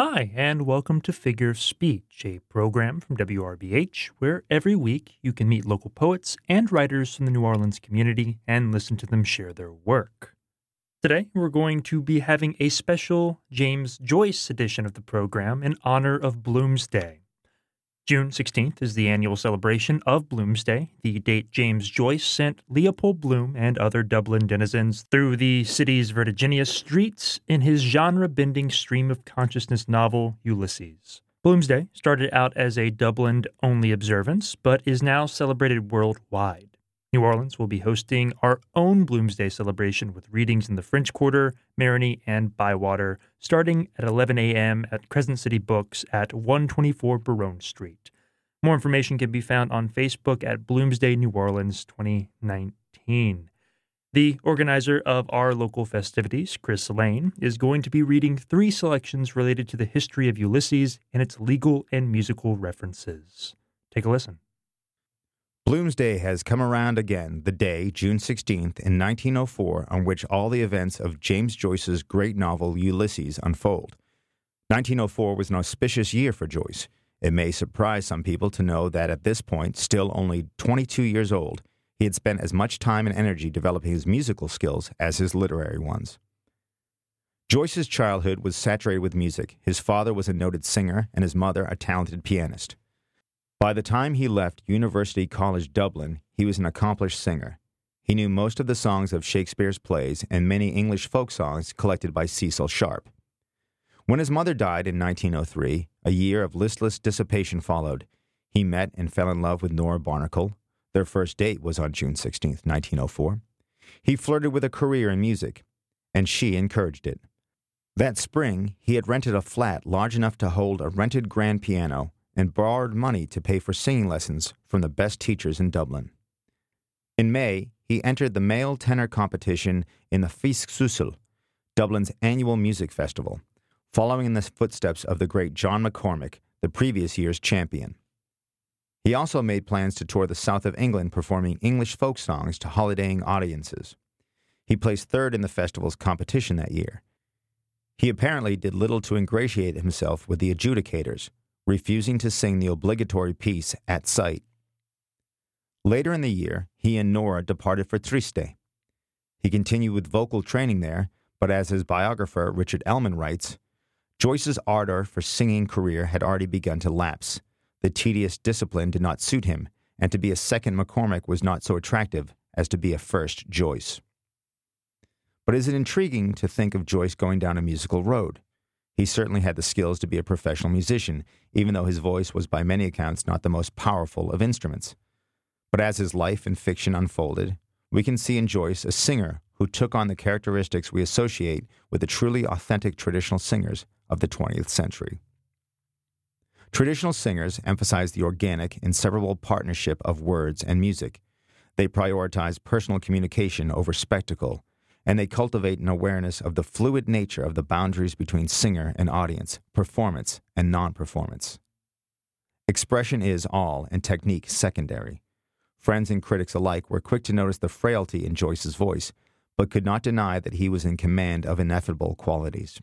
Hi, and welcome to Figure of Speech, a program from WRBH where every week you can meet local poets and writers from the New Orleans community and listen to them share their work. Today, we're going to be having a special James Joyce edition of the program in honor of Bloomsday. June 16th is the annual celebration of Bloomsday, the date James Joyce sent Leopold Bloom and other Dublin denizens through the city's vertiginous streets in his genre bending stream of consciousness novel Ulysses. Bloomsday started out as a Dublin only observance, but is now celebrated worldwide. New Orleans will be hosting our own Bloomsday celebration with readings in the French Quarter, Marigny, and Bywater, starting at 11 a.m. at Crescent City Books at 124 Baronne Street. More information can be found on Facebook at Bloomsday New Orleans 2019. The organizer of our local festivities, Chris Lane, is going to be reading three selections related to the history of Ulysses and its legal and musical references. Take a listen. Bloomsday has come around again, the day, June 16th, in 1904, on which all the events of James Joyce's great novel Ulysses unfold. 1904 was an auspicious year for Joyce. It may surprise some people to know that at this point, still only 22 years old, he had spent as much time and energy developing his musical skills as his literary ones. Joyce's childhood was saturated with music. His father was a noted singer, and his mother a talented pianist. By the time he left University College Dublin, he was an accomplished singer. He knew most of the songs of Shakespeare's plays and many English folk songs collected by Cecil Sharp. When his mother died in 1903, a year of listless dissipation followed. He met and fell in love with Nora Barnacle. Their first date was on June 16, 1904. He flirted with a career in music, and she encouraged it. That spring, he had rented a flat large enough to hold a rented grand piano and borrowed money to pay for singing lessons from the best teachers in Dublin. In May, he entered the male tenor competition in the Súsil, Dublin's annual music festival, following in the footsteps of the great John McCormack, the previous year's champion. He also made plans to tour the south of England performing English folk songs to holidaying audiences. He placed third in the festival's competition that year. He apparently did little to ingratiate himself with the adjudicators, refusing to sing the obligatory piece at sight. Later in the year, he and Nora departed for Trieste. He continued with vocal training there, but as his biographer Richard Ellmann writes, Joyce's ardor for singing career had already begun to lapse. The tedious discipline did not suit him, and to be a second McCormack was not so attractive as to be a first Joyce. But is it intriguing to think of Joyce going down a musical road? He certainly had the skills to be a professional musician, even though his voice was by many accounts not the most powerful of instruments. But as his life and fiction unfolded, we can see in Joyce a singer who took on the characteristics we associate with the truly authentic traditional singers of the 20th century. Traditional singers emphasize the organic, inseparable partnership of words and music. They prioritize personal communication over spectacle and they cultivate an awareness of the fluid nature of the boundaries between singer and audience, performance and non performance. Expression is all, and technique secondary. Friends and critics alike were quick to notice the frailty in Joyce's voice, but could not deny that he was in command of ineffable qualities.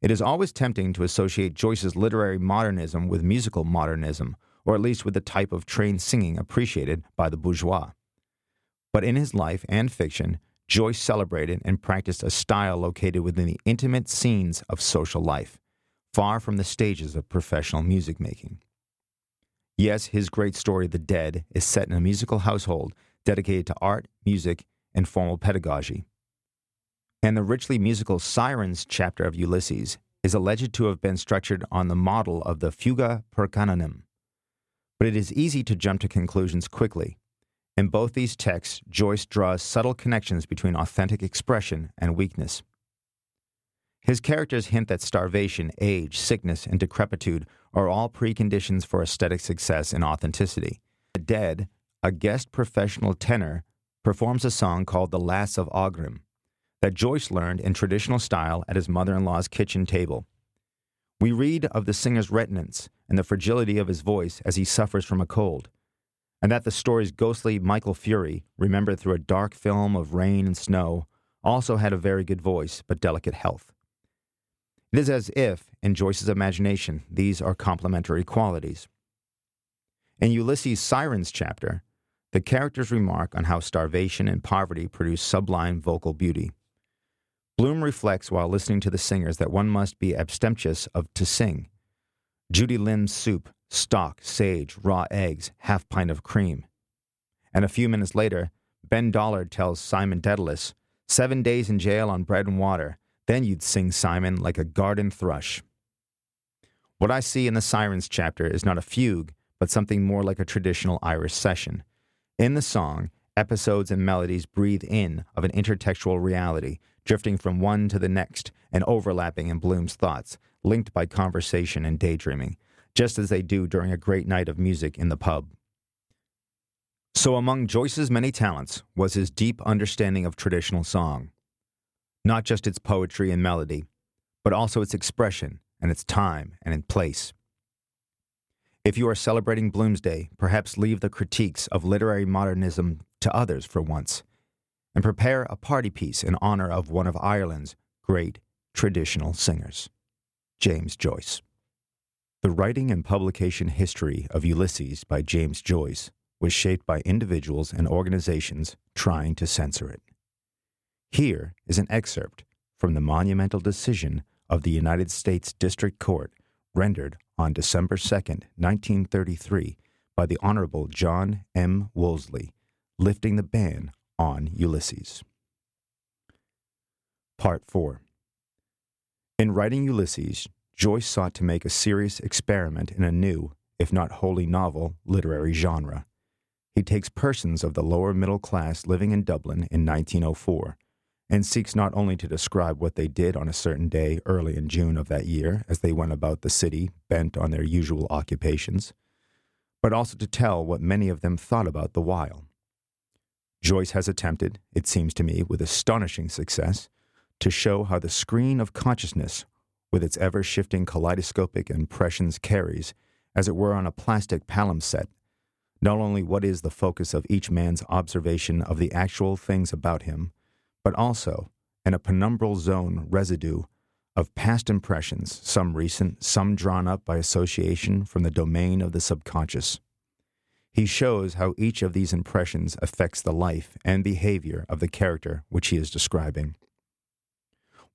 It is always tempting to associate Joyce's literary modernism with musical modernism, or at least with the type of trained singing appreciated by the bourgeois. But in his life and fiction, Joyce celebrated and practiced a style located within the intimate scenes of social life, far from the stages of professional music making. Yes, his great story, The Dead, is set in a musical household dedicated to art, music, and formal pedagogy. And the richly musical Sirens chapter of Ulysses is alleged to have been structured on the model of the Fuga per Canonem. But it is easy to jump to conclusions quickly in both these texts, Joyce draws subtle connections between authentic expression and weakness. His characters hint that starvation, age, sickness, and decrepitude are all preconditions for aesthetic success and authenticity. The Dead, a guest professional tenor, performs a song called The Lass of Aughrim that Joyce learned in traditional style at his mother in law's kitchen table. We read of the singer's reticence and the fragility of his voice as he suffers from a cold and that the story's ghostly Michael Furey, remembered through a dark film of rain and snow, also had a very good voice but delicate health. It is as if, in Joyce's imagination, these are complementary qualities. In Ulysses' Sirens chapter, the characters remark on how starvation and poverty produce sublime vocal beauty. Bloom reflects while listening to the singers that one must be abstemious of to sing. Jenny Lind's soup, stock, sage, raw eggs, half pint of cream. And a few minutes later, Ben Dollard tells Simon Dedalus, seven days in jail on bread and water, then you'd sing Simon like a garden thrush. What I see in the Sirens chapter is not a fugue, but something more like a traditional Irish session. In the song, episodes and melodies breathe in of an intertextual reality, drifting from one to the next and overlapping in Bloom's thoughts, linked by conversation and daydreaming, just as they do during a great night of music in the pub. So, among Joyce's many talents was his deep understanding of traditional song. Not just its poetry and melody, but also its expression and its time and its place. If you are celebrating Bloomsday, perhaps leave the critiques of literary modernism to others for once, and prepare a party piece in honor of one of Ireland's great traditional singers, James Joyce. The writing and publication history of Ulysses by James Joyce was shaped by individuals and organizations trying to censor it. Here is an excerpt from the monumental decision of the United States District Court rendered on December 2, 1933, by the Honorable John M. Woolsey, lifting the ban on Ulysses. Part 4 In writing Ulysses, Joyce sought to make a serious experiment in a new, if not wholly novel, literary genre. He takes persons of the lower middle class living in Dublin in 1904 and seeks not only to describe what they did on a certain day early in June of that year as they went about the city bent on their usual occupations, but also to tell what many of them thought about the while. Joyce has attempted, it seems to me, with astonishing success, to show how the stream of consciousness, with its ever shifting kaleidoscopic impressions, carries, as it were on a plastic palimpsest, not only what is the focus of each man's observation of the actual things about him, but also in a penumbral zone residue of past impressions, some recent, some drawn up by association from the domain of the subconscious. He shows how each of these impressions affects the life and behavior of the character which he is describing.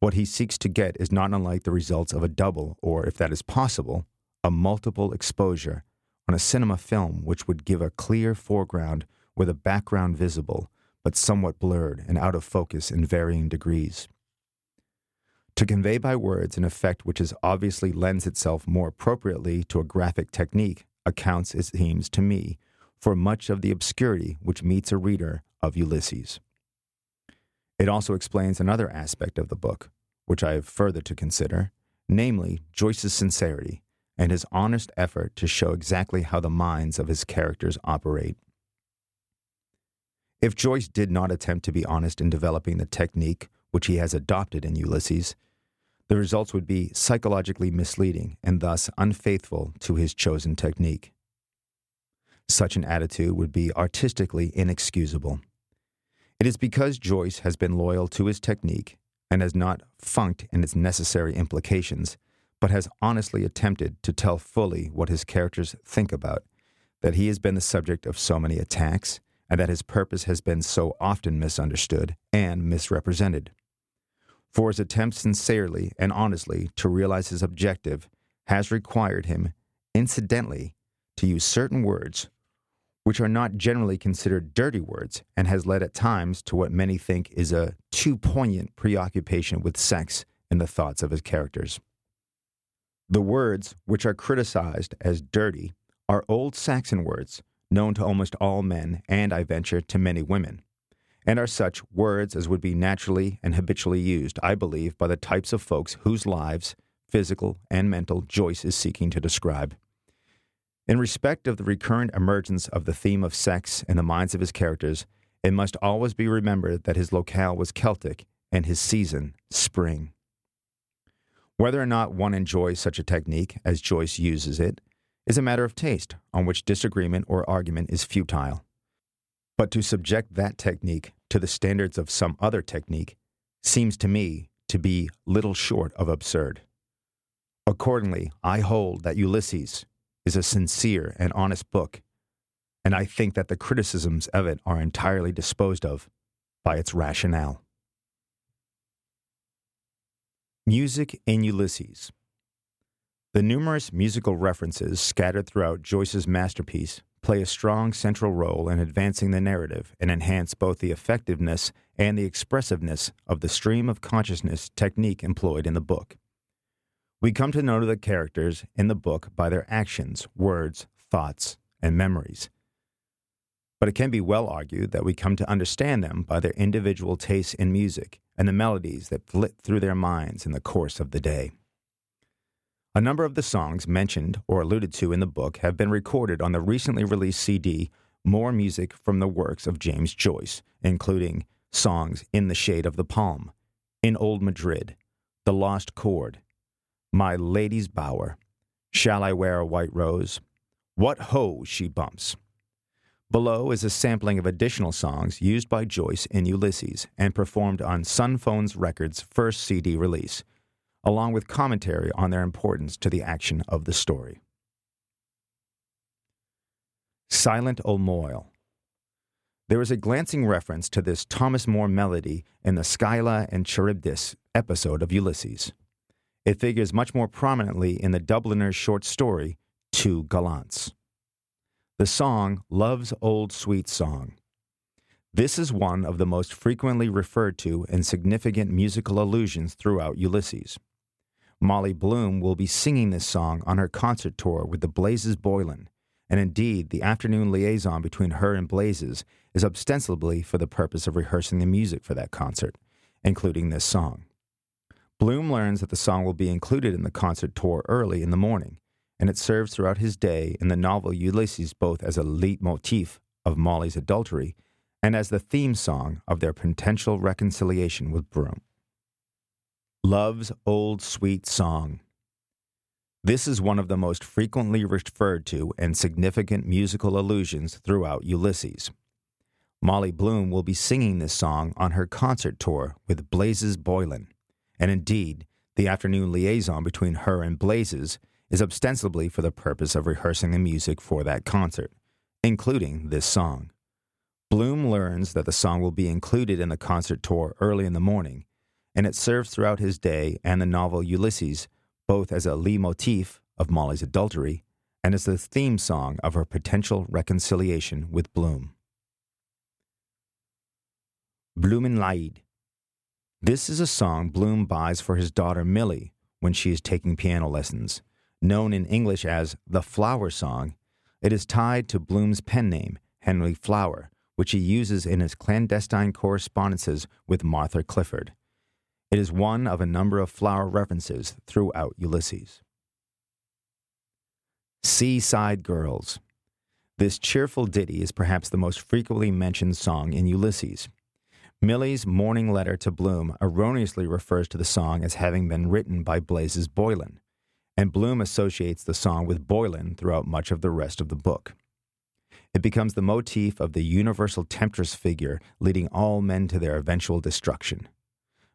What he seeks to get is not unlike the results of a double, or, if that is possible, a multiple exposure on a cinema film which would give a clear foreground with a background visible, but somewhat blurred and out of focus in varying degrees. To convey by words an effect which is obviously lends itself more appropriately to a graphic technique accounts, it seems to me, for much of the obscurity which meets a reader of Ulysses. It also explains another aspect of the book, which I have further to consider, namely Joyce's sincerity and his honest effort to show exactly how the minds of his characters operate. If Joyce did not attempt to be honest in developing the technique which he has adopted in Ulysses, the results would be psychologically misleading and thus unfaithful to his chosen technique. Such an attitude would be artistically inexcusable. It is because Joyce has been loyal to his technique and has not funked in its necessary implications, but has honestly attempted to tell fully what his characters think about, that he has been the subject of so many attacks and that his purpose has been so often misunderstood and misrepresented. For his attempt sincerely and honestly to realize his objective has required him, incidentally, to use certain words which are not generally considered dirty words and has led at times to what many think is a too poignant preoccupation with sex in the thoughts of his characters. The words which are criticized as dirty are old Saxon words known to almost all men, and I venture to many women, and are such words as would be naturally and habitually used, I believe, by the types of folks whose lives, physical and mental, Joyce is seeking to describe. In respect of the recurrent emergence of the theme of sex in the minds of his characters, it must always be remembered that his locale was Celtic and his season, spring. Whether or not one enjoys such a technique as Joyce uses it is a matter of taste on which disagreement or argument is futile. But to subject that technique to the standards of some other technique seems to me to be little short of absurd. Accordingly, I hold that Ulysses is a sincere and honest book, and I think that the criticisms of it are entirely disposed of by its rationale. Music in Ulysses. The numerous musical references scattered throughout Joyce's masterpiece play a strong central role in advancing the narrative and enhance both the effectiveness and the expressiveness of the stream of consciousness technique employed in the book. We come to know the characters in the book by their actions, words, thoughts, and memories. But it can be well argued that we come to understand them by their individual tastes in music and the melodies that flit through their minds in the course of the day. A number of the songs mentioned or alluded to in the book have been recorded on the recently released CD More Music from the Works of James Joyce, including songs In the Shade of the Palm, In Old Madrid, The Lost Chord, My Lady's Bower, Shall I Wear a White Rose, What Ho She Bumps, Below is a sampling of additional songs used by Joyce in Ulysses and performed on Sun Phones Records' first CD release, along with commentary on their importance to the action of the story. Silent O Moyle. There is a glancing reference to this Thomas Moore melody in the Scylla and Charybdis episode of Ulysses. It figures much more prominently in the Dubliner's short story, Two Gallants the song Love's Old Sweet Song. This is one of the most frequently referred to and significant musical allusions throughout Ulysses. Molly Bloom will be singing this song on her concert tour with the Blazes Boylan, and indeed, the afternoon liaison between her and Blazes is ostensibly for the purpose of rehearsing the music for that concert, including this song. Bloom learns that the song will be included in the concert tour early in the morning, and it serves throughout his day in the novel Ulysses both as a leitmotif of Molly's adultery and as the theme song of their potential reconciliation with Bloom. Love's Old Sweet Song. This is one of the most frequently referred to and significant musical allusions throughout Ulysses. Molly Bloom will be singing this song on her concert tour with Blazes Boylan, and indeed, the afternoon liaison between her and Blazes is ostensibly for the purpose of rehearsing the music for that concert, including this song. Bloom learns that the song will be included in the concert tour early in the morning, and it serves throughout his day and the novel Ulysses both as a leitmotif of Molly's adultery and as the theme song of her potential reconciliation with Bloom. Blumenlied. This is a song Bloom buys for his daughter Milly when she is taking piano lessons known in English as the Flower Song, it is tied to Bloom's pen name, Henry Flower, which he uses in his clandestine correspondences with Martha Clifford. It is one of a number of flower references throughout Ulysses. Seaside Girls. This cheerful ditty is perhaps the most frequently mentioned song in Ulysses. Milly's morning letter to Bloom erroneously refers to the song as having been written by Blazes Boylan and Bloom associates the song with Boylan throughout much of the rest of the book. It becomes the motif of the universal temptress figure leading all men to their eventual destruction.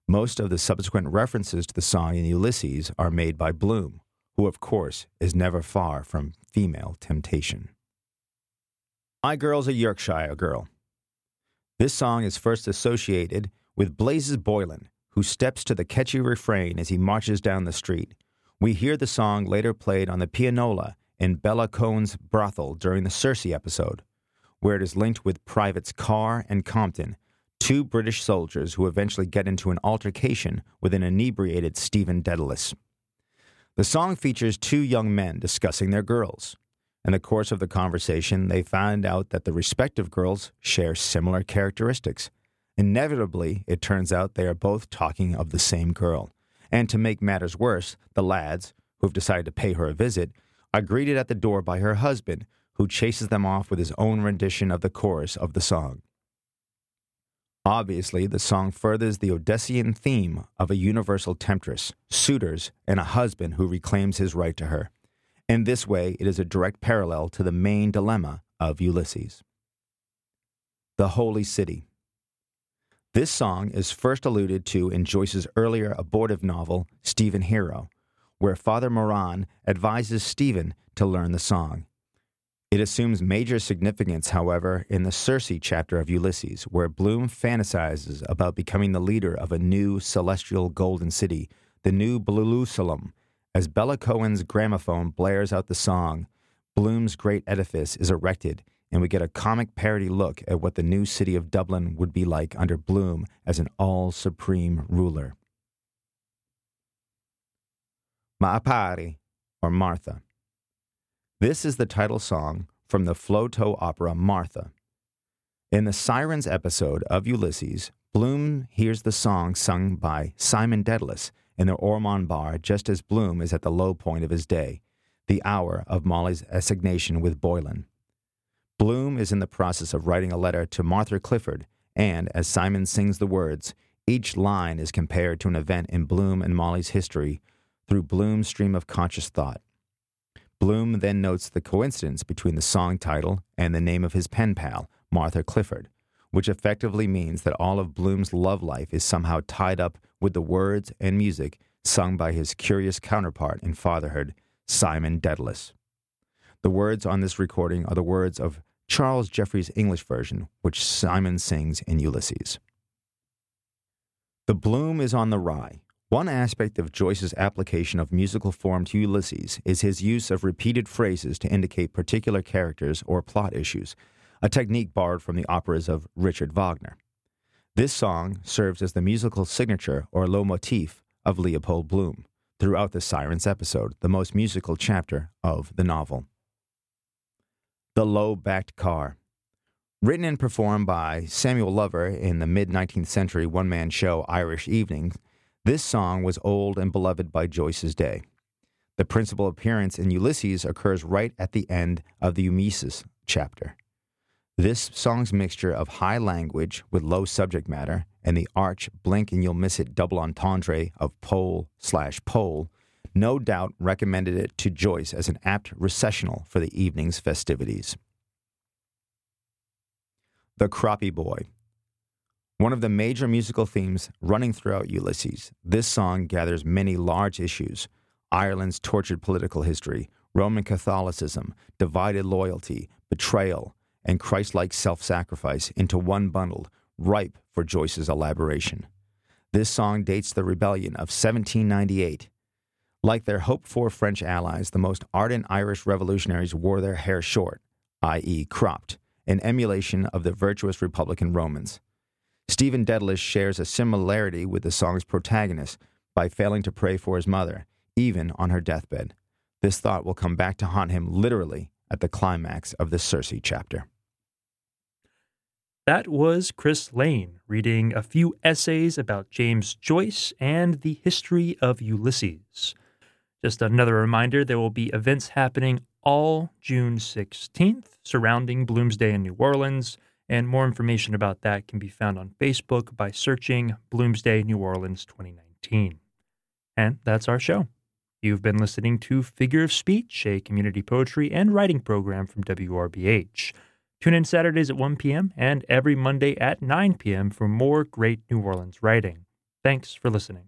Most of the subsequent references to the song in Ulysses are made by Bloom, who, of course, is never far from female temptation. My Girl's a Yorkshire Girl. This song is first associated with Blazes Boylan, who steps to the catchy refrain as he marches down the street we hear the song later played on the pianola in Bella Cohen's brothel during the Circe episode, where it is linked with Privates Carr and Compton, two British soldiers who eventually get into an altercation with an inebriated Stephen Dedalus. The song features two young men discussing their girls. In the course of the conversation, they find out that the respective girls share similar characteristics. Inevitably, it turns out they are both talking of the same girl. And to make matters worse, the lads, who've decided to pay her a visit, are greeted at the door by her husband, who chases them off with his own rendition of the chorus of the song. Obviously, the song furthers the Odyssean theme of a universal temptress, suitors, and a husband who reclaims his right to her. In this way, it is a direct parallel to the main dilemma of Ulysses. The Holy City. This song is first alluded to in Joyce's earlier abortive novel, Stephen Hero, where Father Moran advises Stephen to learn the song. It assumes major significance, however, in the Circe chapter of Ulysses, where Bloom fantasizes about becoming the leader of a new celestial golden city, the new Bloomusalem. As Bella Cohen's gramophone blares out the song, Bloom's great edifice is erected, and we get a comic parody look at what the new city of Dublin would be like under Bloom as an all supreme ruler. M'appari, or Martha. This is the title song from the Flotow opera Martha. In the Sirens episode of Ulysses, Bloom hears the song sung by Simon Dedalus in the Ormond Bar just as Bloom is at the low point of his day, the hour of Molly's assignation with Boylan. Bloom is in the process of writing a letter to Martha Clifford, and as Simon sings the words, each line is compared to an event in Bloom and Molly's history through Bloom's stream of conscious thought. Bloom then notes the coincidence between the song title and the name of his pen pal, Martha Clifford, which effectively means that all of Bloom's love life is somehow tied up with the words and music sung by his curious counterpart in fatherhood, Simon Dedalus. The words on this recording are the words of Charles Jeffrey's English version, which Simon sings in Ulysses. The bloom is on the rye, one aspect of Joyce's application of musical form to Ulysses is his use of repeated phrases to indicate particular characters or plot issues, a technique borrowed from the operas of Richard Wagner. This song serves as the musical signature or leitmotif of Leopold Bloom throughout the Sirens episode, the most musical chapter of the novel. The Low Backed Car. Written and performed by Samuel Lover in the mid 19th century one man show Irish Evening, this song was old and beloved by Joyce's day. The principal appearance in Ulysses occurs right at the end of the Eumaeus chapter. This song's mixture of high language with low subject matter and the arch blink and you'll miss it double entendre of pole slash pole no doubt recommended it to Joyce as an apt recessional for the evening's festivities. The Croppy Boy one of the major musical themes running throughout Ulysses, this song gathers many large issues Ireland's tortured political history, Roman Catholicism, divided loyalty, betrayal, and Christ like self sacrifice into one bundle, ripe for Joyce's elaboration. This song dates the rebellion of 1798. Like their hoped for French allies, the most ardent Irish revolutionaries wore their hair short, i.e., cropped, in emulation of the virtuous Republican Romans. Stephen Dedalus shares a similarity with the song's protagonist by failing to pray for his mother, even on her deathbed. This thought will come back to haunt him literally at the climax of the Circe chapter. That was Chris Lane reading a few essays about James Joyce and the history of Ulysses. Just another reminder there will be events happening all June 16th surrounding Bloomsday in New Orleans. And more information about that can be found on Facebook by searching Bloomsday New Orleans 2019. And that's our show. You've been listening to Figure of Speech, a community poetry and writing program from WRBH. Tune in Saturdays at 1 p.m. and every Monday at 9 p.m. for more great New Orleans writing. Thanks for listening.